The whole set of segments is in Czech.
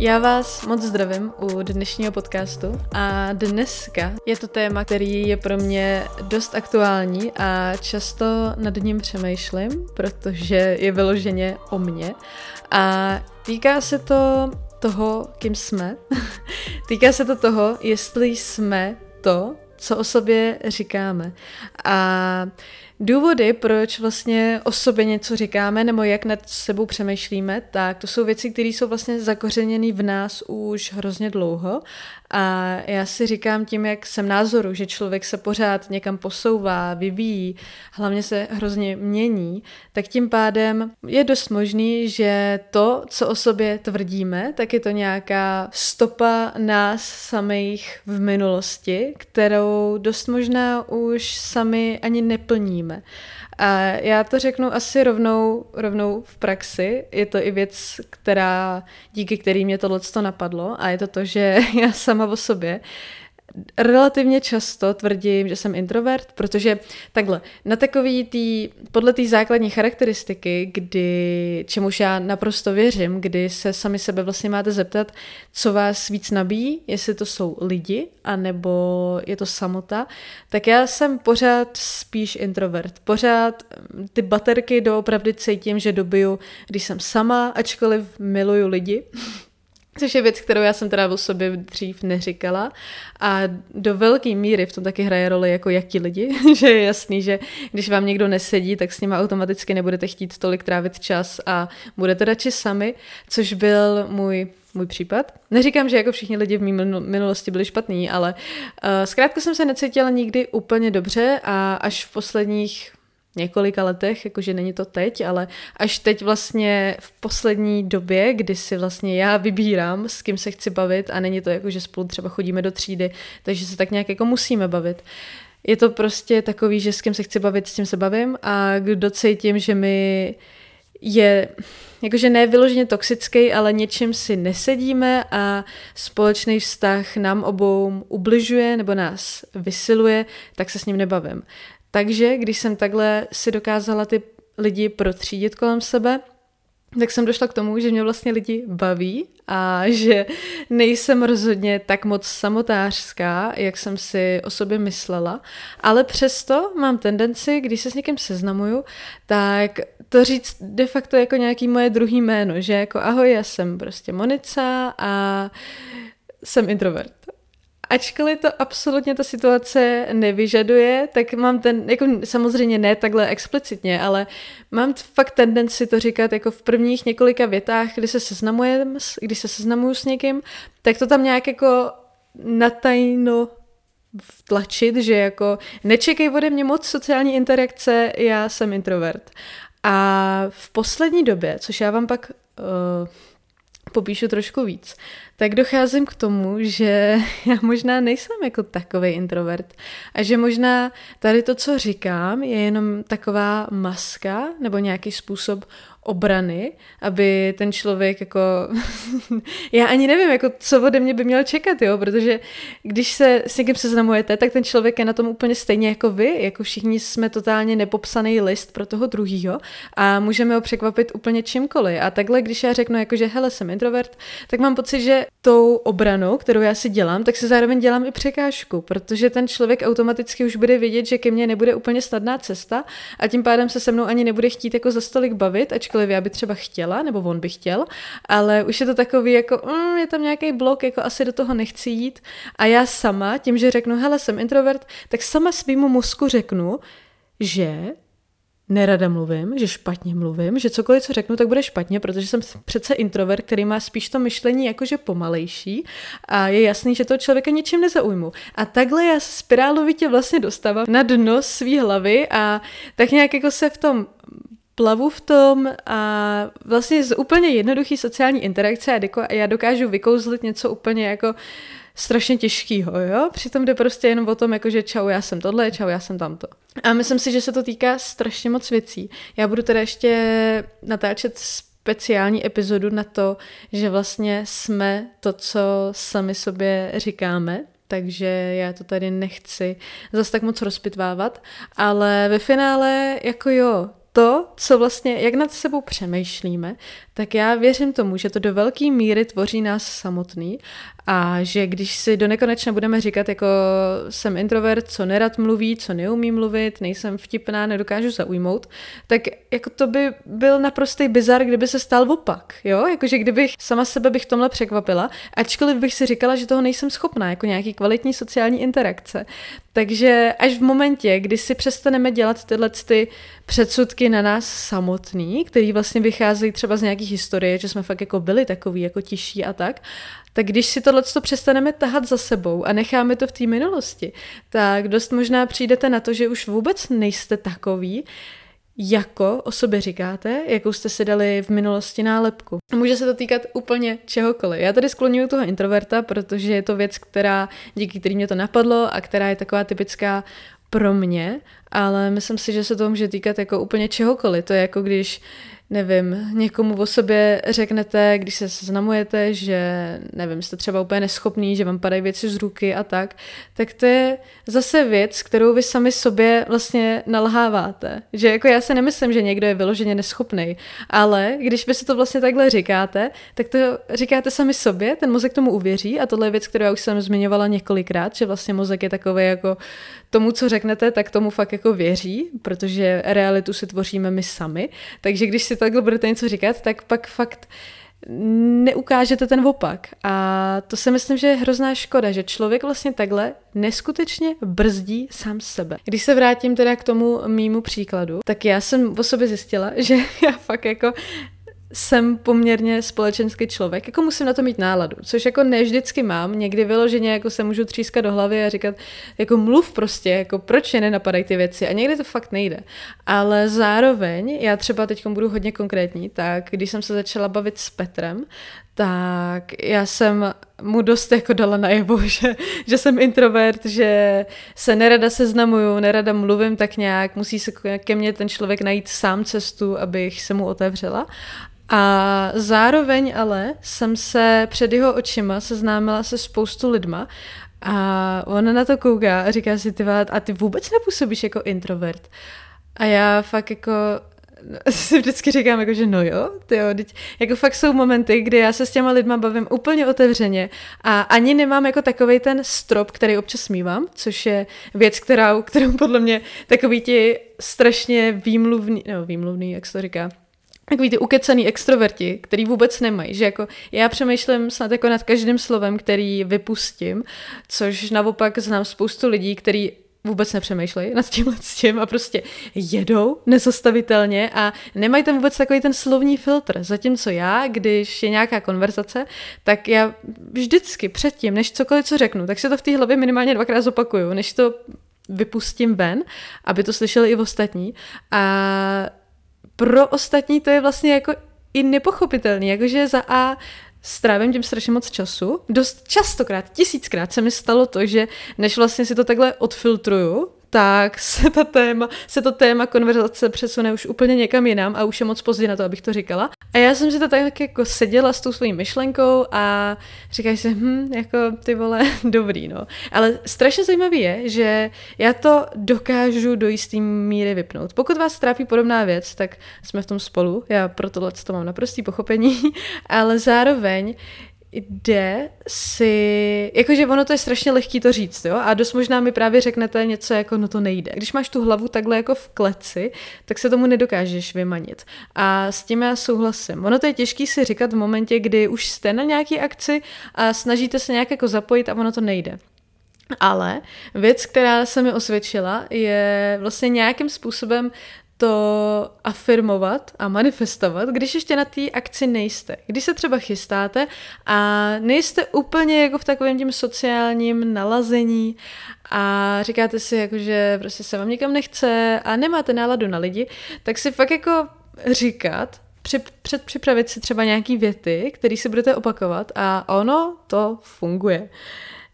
Já vás moc zdravím u dnešního podcastu a dneska je to téma, který je pro mě dost aktuální a často nad ním přemýšlím, protože je vyloženě o mně a týká se to toho, kým jsme. týká se to toho, jestli jsme to, co o sobě říkáme. A Důvody, proč vlastně o sobě něco říkáme nebo jak nad sebou přemýšlíme, tak to jsou věci, které jsou vlastně zakořeněny v nás už hrozně dlouho a já si říkám tím, jak jsem názoru, že člověk se pořád někam posouvá, vyvíjí, hlavně se hrozně mění, tak tím pádem je dost možný, že to, co o sobě tvrdíme, tak je to nějaká stopa nás samých v minulosti, kterou dost možná už sami ani neplníme. A já to řeknu asi rovnou, rovnou v praxi. Je to i věc, která, díky který mě tohle napadlo a je to to, že já sama o sobě relativně často tvrdím, že jsem introvert, protože takhle, na takový tý, podle té základní charakteristiky, kdy, čemuž já naprosto věřím, kdy se sami sebe vlastně máte zeptat, co vás víc nabíjí, jestli to jsou lidi, anebo je to samota, tak já jsem pořád spíš introvert. Pořád ty baterky doopravdy cítím, že dobiju, když jsem sama, ačkoliv miluju lidi, Což je věc, kterou já jsem teda o sobě dřív neříkala. A do velké míry v tom taky hraje roli jako jaký lidi, že je jasný, že když vám někdo nesedí, tak s nima automaticky nebudete chtít tolik trávit čas a budete radši sami, což byl můj můj případ. Neříkám, že jako všichni lidi v mé minulosti byli špatní, ale uh, zkrátka jsem se necítila nikdy úplně dobře a až v posledních několika letech, jakože není to teď, ale až teď vlastně v poslední době, kdy si vlastně já vybírám, s kým se chci bavit a není to jako, že spolu třeba chodíme do třídy, takže se tak nějak jako musíme bavit. Je to prostě takový, že s kým se chci bavit, s tím se bavím a kdo cítím, že mi je jakože ne vyloženě toxický, ale něčím si nesedíme a společný vztah nám obou ubližuje nebo nás vysiluje, tak se s ním nebavím. Takže když jsem takhle si dokázala ty lidi protřídit kolem sebe, tak jsem došla k tomu, že mě vlastně lidi baví a že nejsem rozhodně tak moc samotářská, jak jsem si o sobě myslela, ale přesto mám tendenci, když se s někým seznamuju, tak to říct de facto jako nějaký moje druhý jméno, že jako ahoj, já jsem prostě Monica a jsem introvert ačkoliv to absolutně ta situace nevyžaduje, tak mám ten, jako samozřejmě ne takhle explicitně, ale mám fakt tendenci to říkat jako v prvních několika větách, kdy se seznamujem, když se seznamuju s někým, tak to tam nějak jako natajno vtlačit, že jako nečekej ode mě moc sociální interakce, já jsem introvert. A v poslední době, což já vám pak uh, popíšu trošku víc, tak docházím k tomu, že já možná nejsem jako takový introvert a že možná tady to, co říkám, je jenom taková maska nebo nějaký způsob obrany, aby ten člověk jako, já ani nevím, jako co ode mě by měl čekat, jo, protože když se s někým seznamujete, tak ten člověk je na tom úplně stejně jako vy, jako všichni jsme totálně nepopsaný list pro toho druhýho a můžeme ho překvapit úplně čímkoliv. A takhle, když já řeknu, jako že hele, jsem introvert, tak mám pocit, že tou obranou, kterou já si dělám, tak si zároveň dělám i překážku, protože ten člověk automaticky už bude vědět, že ke mně nebude úplně snadná cesta a tím pádem se se mnou ani nebude chtít jako za stolik bavit, ačkoliv ačkoliv já by třeba chtěla, nebo on by chtěl, ale už je to takový jako, mm, je tam nějaký blok, jako asi do toho nechci jít. A já sama, tím, že řeknu, hele, jsem introvert, tak sama svýmu mozku řeknu, že nerada mluvím, že špatně mluvím, že cokoliv, co řeknu, tak bude špatně, protože jsem přece introvert, který má spíš to myšlení jakože pomalejší a je jasný, že toho člověka ničím nezaujmu. A takhle já spirálovitě vlastně dostávám na dno svý hlavy a tak nějak jako se v tom plavu v tom a vlastně z úplně jednoduchý sociální interakce a já dokážu vykouzlit něco úplně jako strašně těžkýho, jo? Přitom jde prostě jenom o tom, jako že čau, já jsem tohle, čau, já jsem tamto. A myslím si, že se to týká strašně moc věcí. Já budu teda ještě natáčet speciální epizodu na to, že vlastně jsme to, co sami sobě říkáme, takže já to tady nechci zase tak moc rozpitvávat, ale ve finále jako jo, to, co vlastně, jak nad sebou přemýšlíme, tak já věřím tomu, že to do velké míry tvoří nás samotný a že když si do nekonečna budeme říkat, jako jsem introvert, co nerad mluví, co neumí mluvit, nejsem vtipná, nedokážu zaujmout, tak jako to by byl naprostý bizar, kdyby se stal opak, jo? Jakože kdybych sama sebe bych tomhle překvapila, ačkoliv bych si říkala, že toho nejsem schopná, jako nějaký kvalitní sociální interakce. Takže až v momentě, kdy si přestaneme dělat tyhle ty předsudky na nás samotný, který vlastně vycházejí třeba z nějakých historie, že jsme fakt jako byli takový jako tiší a tak, tak když si tohle přestaneme tahat za sebou a necháme to v té minulosti, tak dost možná přijdete na to, že už vůbec nejste takový, jako o sobě říkáte, jakou jste si dali v minulosti nálepku. Může se to týkat úplně čehokoliv. Já tady skloňuju toho introverta, protože je to věc, která, díky který mě to napadlo a která je taková typická pro mě, ale myslím si, že se to může týkat jako úplně čehokoliv. To je jako když nevím, někomu o sobě řeknete, když se seznamujete, že, nevím, jste třeba úplně neschopný, že vám padají věci z ruky a tak, tak to je zase věc, kterou vy sami sobě vlastně nalháváte. Že jako já se nemyslím, že někdo je vyloženě neschopný, ale když vy si to vlastně takhle říkáte, tak to říkáte sami sobě, ten mozek tomu uvěří a tohle je věc, kterou já už jsem zmiňovala několikrát, že vlastně mozek je takový jako tomu, co řeknete, tak tomu fakt jako věří, protože realitu si tvoříme my sami, takže když si takhle budete něco říkat, tak pak fakt neukážete ten opak. A to si myslím, že je hrozná škoda, že člověk vlastně takhle neskutečně brzdí sám sebe. Když se vrátím teda k tomu mýmu příkladu, tak já jsem o sobě zjistila, že já fakt jako jsem poměrně společenský člověk, jako musím na to mít náladu, což jako ne vždycky mám, někdy vyloženě jako se můžu třískat do hlavy a říkat, jako mluv prostě, jako proč je nenapadají ty věci a někdy to fakt nejde. Ale zároveň, já třeba teď budu hodně konkrétní, tak když jsem se začala bavit s Petrem, tak já jsem mu dost jako dala najevo, že, že jsem introvert, že se nerada seznamuju, nerada mluvím tak nějak, musí se ke mně ten člověk najít sám cestu, abych se mu otevřela. A zároveň ale jsem se před jeho očima seznámila se spoustu lidma a ona na to kouká a říká si, ty a ty vůbec nepůsobíš jako introvert. A já fakt jako si vždycky říkám, jako, že no jo, tyjo, teď, jako fakt jsou momenty, kdy já se s těma lidma bavím úplně otevřeně a ani nemám jako takový ten strop, který občas mývám, což je věc, kterou, kterou podle mě takový ti strašně výmluvný, no výmluvný, jak se to říká, takový ty ukecený extroverti, který vůbec nemají, že jako já přemýšlím snad jako nad každým slovem, který vypustím, což naopak znám spoustu lidí, který vůbec nepřemýšlejí nad tímhle s tím a prostě jedou nezastavitelně a nemají tam vůbec takový ten slovní filtr. Zatímco já, když je nějaká konverzace, tak já vždycky předtím, než cokoliv co řeknu, tak si to v té hlavě minimálně dvakrát zopakuju, než to vypustím ven, aby to slyšeli i ostatní. A pro ostatní to je vlastně jako i nepochopitelný, jakože za A strávím tím strašně moc času. Dost častokrát, tisíckrát se mi stalo to, že než vlastně si to takhle odfiltruju, tak se, ta téma, se to téma konverzace přesune už úplně někam jinam a už je moc pozdě na to, abych to říkala. A já jsem si to tak jako seděla s tou svojí myšlenkou a říkáš si, hm, jako ty vole, dobrý, no. Ale strašně zajímavý je, že já to dokážu do jistý míry vypnout. Pokud vás trápí podobná věc, tak jsme v tom spolu, já pro tohle to mám naprostý pochopení, ale zároveň jde si, jakože ono to je strašně lehký to říct, jo, a dost možná mi právě řeknete něco jako, no to nejde. Když máš tu hlavu takhle jako v kleci, tak se tomu nedokážeš vymanit. A s tím já souhlasím. Ono to je těžký si říkat v momentě, kdy už jste na nějaký akci a snažíte se nějak jako zapojit a ono to nejde. Ale věc, která se mi osvědčila, je vlastně nějakým způsobem to afirmovat a manifestovat, když ještě na té akci nejste. Když se třeba chystáte a nejste úplně jako v takovém tím sociálním nalazení a říkáte si, jako, že prostě se vám nikam nechce a nemáte náladu na lidi, tak si fakt jako říkat, předpřipravit si třeba nějaký věty, které si budete opakovat a ono to funguje.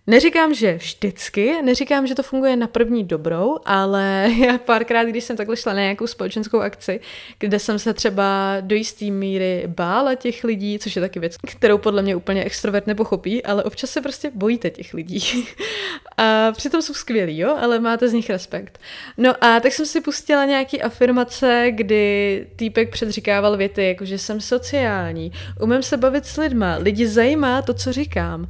Neříkám, že vždycky, neříkám, že to funguje na první dobrou, ale já párkrát, když jsem takhle šla na nějakou společenskou akci, kde jsem se třeba do jisté míry bála těch lidí, což je taky věc, kterou podle mě úplně extrovert nepochopí, ale občas se prostě bojíte těch lidí. A přitom jsou skvělí, jo, ale máte z nich respekt. No a tak jsem si pustila nějaký afirmace, kdy týpek předříkával věty, jako že jsem sociální, umím se bavit s lidma, lidi zajímá to, co říkám.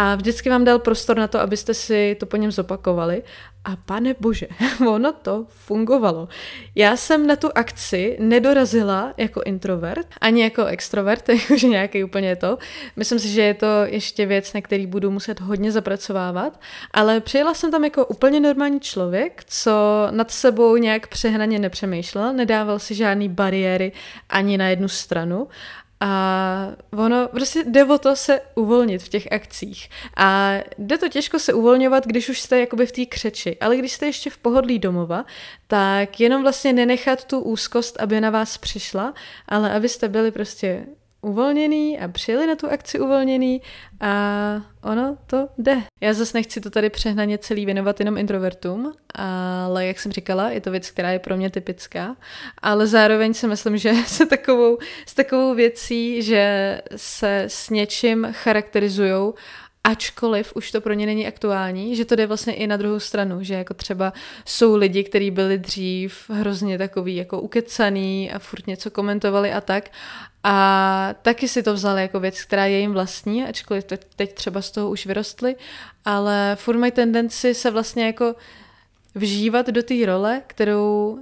A vždycky vám dal prostor na to, abyste si to po něm zopakovali. A pane bože, ono to fungovalo. Já jsem na tu akci nedorazila jako introvert, ani jako extrovert, jakože nějaký úplně to. Myslím si, že je to ještě věc, na který budu muset hodně zapracovávat, ale přijela jsem tam jako úplně normální člověk, co nad sebou nějak přehnaně nepřemýšlel, nedával si žádný bariéry ani na jednu stranu a ono prostě jde o to se uvolnit v těch akcích. A jde to těžko se uvolňovat, když už jste jakoby v té křeči. Ale když jste ještě v pohodlí domova, tak jenom vlastně nenechat tu úzkost, aby na vás přišla, ale abyste byli prostě uvolněný a přijeli na tu akci uvolněný a ono to jde. Já zase nechci to tady přehnaně celý věnovat jenom introvertům, ale jak jsem říkala, je to věc, která je pro mě typická, ale zároveň si myslím, že se takovou, s takovou věcí, že se s něčím charakterizujou ačkoliv už to pro ně není aktuální, že to jde vlastně i na druhou stranu, že jako třeba jsou lidi, kteří byli dřív hrozně takový jako ukecaný a furt něco komentovali a tak a taky si to vzali jako věc, která je jim vlastní, ačkoliv teď třeba z toho už vyrostli, ale furt mají tendenci se vlastně jako vžívat do té role, kterou,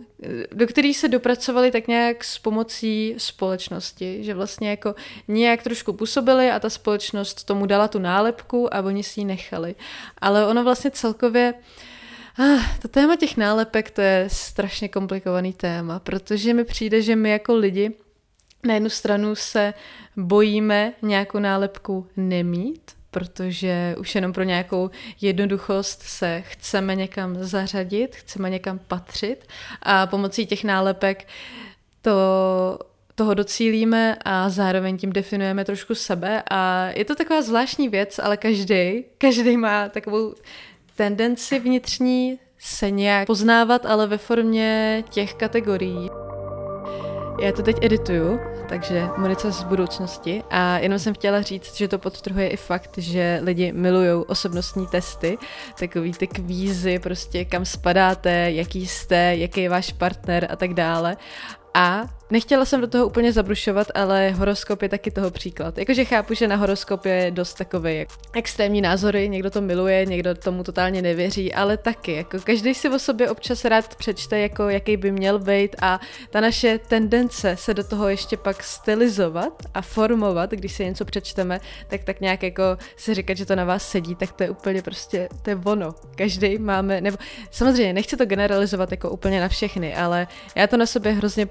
do které se dopracovali tak nějak s pomocí společnosti, že vlastně jako nějak trošku působili a ta společnost tomu dala tu nálepku a oni si ji nechali. Ale ono vlastně celkově Ah, to téma těch nálepek, to je strašně komplikovaný téma, protože mi přijde, že my jako lidi na jednu stranu se bojíme nějakou nálepku nemít, protože už jenom pro nějakou jednoduchost se chceme někam zařadit, chceme někam patřit a pomocí těch nálepek to toho docílíme a zároveň tím definujeme trošku sebe a je to taková zvláštní věc, ale každý, každý má takovou tendenci vnitřní se nějak poznávat, ale ve formě těch kategorií. Já to teď edituju, takže munice z budoucnosti a jenom jsem chtěla říct, že to podtrhuje i fakt, že lidi milují osobnostní testy, takový ty kvízy, prostě kam spadáte, jaký jste, jaký je váš partner a tak dále. A Nechtěla jsem do toho úplně zabrušovat, ale horoskop je taky toho příklad. Jakože chápu, že na horoskop je dost takové extrémní názory, někdo to miluje, někdo tomu totálně nevěří, ale taky, jako každý si o sobě občas rád přečte, jako jaký by měl být a ta naše tendence se do toho ještě pak stylizovat a formovat, když si něco přečteme, tak tak nějak jako si říkat, že to na vás sedí, tak to je úplně prostě, to je ono. Každý máme, nebo samozřejmě nechci to generalizovat jako úplně na všechny, ale já to na sobě hrozně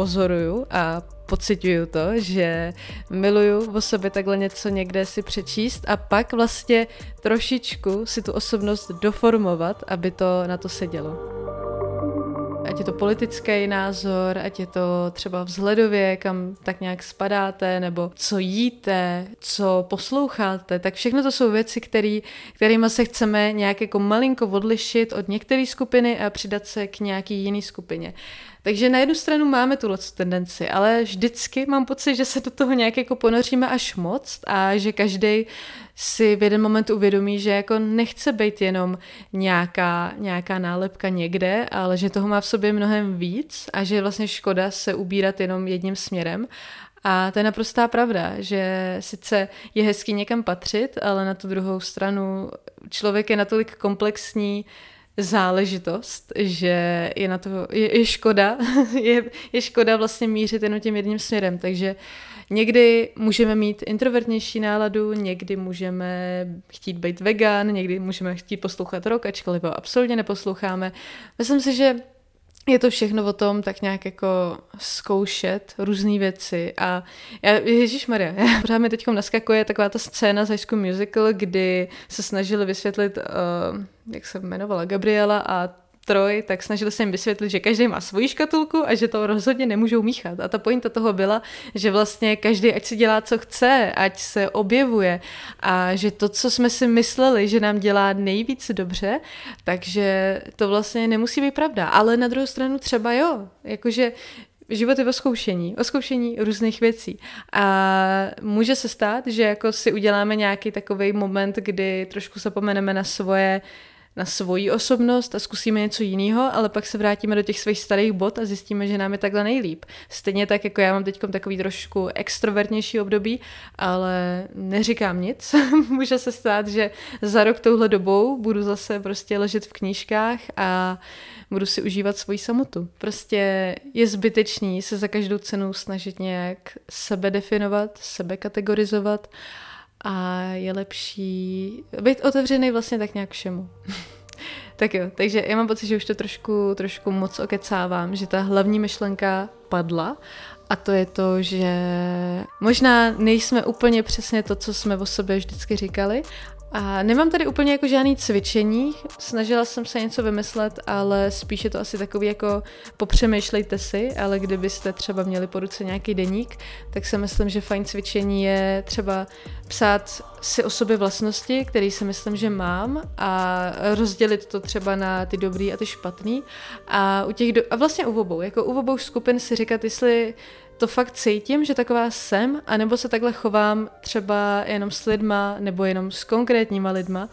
pozoruju a pocituju to, že miluju o sobě takhle něco někde si přečíst a pak vlastně trošičku si tu osobnost doformovat, aby to na to sedělo. Ať je to politický názor, ať je to třeba vzhledově, kam tak nějak spadáte, nebo co jíte, co posloucháte, tak všechno to jsou věci, který, kterými se chceme nějak jako malinko odlišit od některé skupiny a přidat se k nějaký jiný skupině. Takže na jednu stranu máme tuhle tendenci, ale vždycky mám pocit, že se do toho nějak jako ponoříme až moc a že každý si v jeden moment uvědomí, že jako nechce být jenom nějaká, nějaká nálepka někde, ale že toho má v sobě mnohem víc a že je vlastně škoda se ubírat jenom jedním směrem. A to je naprostá pravda, že sice je hezký někam patřit, ale na tu druhou stranu člověk je natolik komplexní, záležitost, že je na to, je, je škoda, je, je škoda vlastně mířit jenom tím jedním směrem, takže někdy můžeme mít introvertnější náladu, někdy můžeme chtít být vegan, někdy můžeme chtít poslouchat rock, ačkoliv ho absolutně neposloucháme. Myslím si, že je to všechno o tom tak nějak jako zkoušet různé věci a já, Ježíš Maria, pořád mi teď naskakuje taková ta scéna z High School Musical, kdy se snažili vysvětlit, uh, jak se jmenovala, Gabriela a troj, tak snažili se jim vysvětlit, že každý má svoji škatulku a že to rozhodně nemůžou míchat. A ta pointa toho byla, že vlastně každý ať si dělá, co chce, ať se objevuje a že to, co jsme si mysleli, že nám dělá nejvíc dobře, takže to vlastně nemusí být pravda. Ale na druhou stranu třeba jo, jakože život je o zkoušení, o zkoušení různých věcí. A může se stát, že jako si uděláme nějaký takový moment, kdy trošku zapomeneme na svoje na svoji osobnost a zkusíme něco jiného, ale pak se vrátíme do těch svých starých bod a zjistíme, že nám je takhle nejlíp. Stejně tak, jako já mám teď takový trošku extrovertnější období, ale neříkám nic. Může se stát, že za rok touhle dobou budu zase prostě ležet v knížkách a budu si užívat svoji samotu. Prostě je zbytečný se za každou cenu snažit nějak sebe definovat, sebe kategorizovat a je lepší být otevřený vlastně tak nějak všemu. tak jo, takže já mám pocit, že už to trošku, trošku moc okecávám, že ta hlavní myšlenka padla a to je to, že možná nejsme úplně přesně to, co jsme o sobě vždycky říkali, a nemám tady úplně jako žádný cvičení, snažila jsem se něco vymyslet, ale spíše to asi takový jako popřemýšlejte si, ale kdybyste třeba měli po ruce nějaký deník, tak si myslím, že fajn cvičení je třeba psát si o sobě vlastnosti, které si myslím, že mám a rozdělit to třeba na ty dobrý a ty špatný. A, u těch do... a vlastně u obou, jako u obou skupin si říkat, jestli to fakt cítím, že taková jsem, anebo se takhle chovám třeba jenom s lidma, nebo jenom s konkrétníma lidma.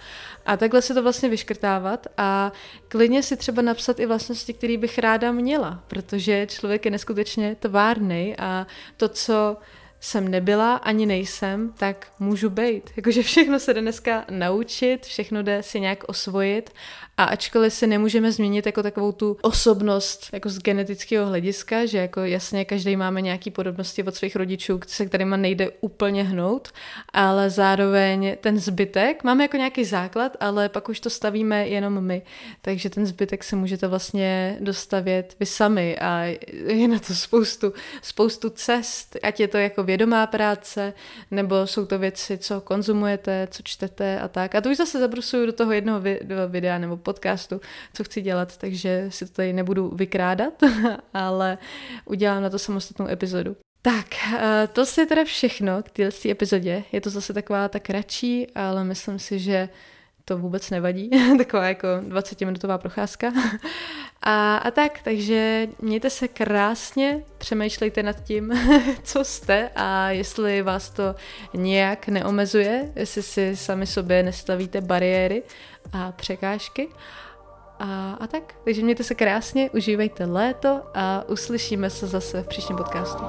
A takhle se to vlastně vyškrtávat a klidně si třeba napsat i vlastnosti, které bych ráda měla, protože člověk je neskutečně tvárný a to, co jsem nebyla, ani nejsem, tak můžu být. Jakože všechno se jde dneska naučit, všechno jde si nějak osvojit a ačkoliv se nemůžeme změnit jako takovou tu osobnost jako z genetického hlediska, že jako jasně každý máme nějaký podobnosti od svých rodičů, se kterými nejde úplně hnout, ale zároveň ten zbytek máme jako nějaký základ, ale pak už to stavíme jenom my. Takže ten zbytek se můžete vlastně dostavět vy sami a je na to spoustu, spoustu cest, ať je to jako vědomá práce, nebo jsou to věci, co konzumujete, co čtete a tak. A to už zase zabrusuju do toho jednoho videa nebo podcastu, co chci dělat, takže si to tady nebudu vykrádat, ale udělám na to samostatnou epizodu. Tak, eh, to je teda všechno k této epizodě. Je to zase taková tak kratší, ale myslím si, že to vůbec nevadí, taková jako 20-minutová procházka. A, a tak, takže mějte se krásně, přemýšlejte nad tím, co jste a jestli vás to nějak neomezuje, jestli si sami sobě nestavíte bariéry a překážky. A, a tak, takže mějte se krásně, užívejte léto a uslyšíme se zase v příštím podcastu.